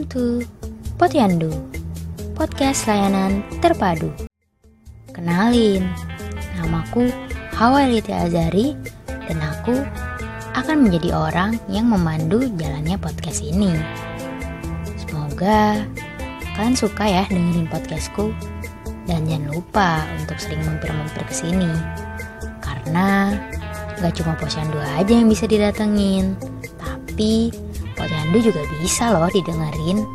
Welcome to Potyandu, podcast layanan terpadu. Kenalin, namaku Hawa Liti Azari dan aku akan menjadi orang yang memandu jalannya podcast ini. Semoga kalian suka ya dengerin podcastku dan jangan lupa untuk sering mampir-mampir ke sini. Karena gak cuma posyandu aja yang bisa didatengin, tapi Posyandu juga bisa loh didengerin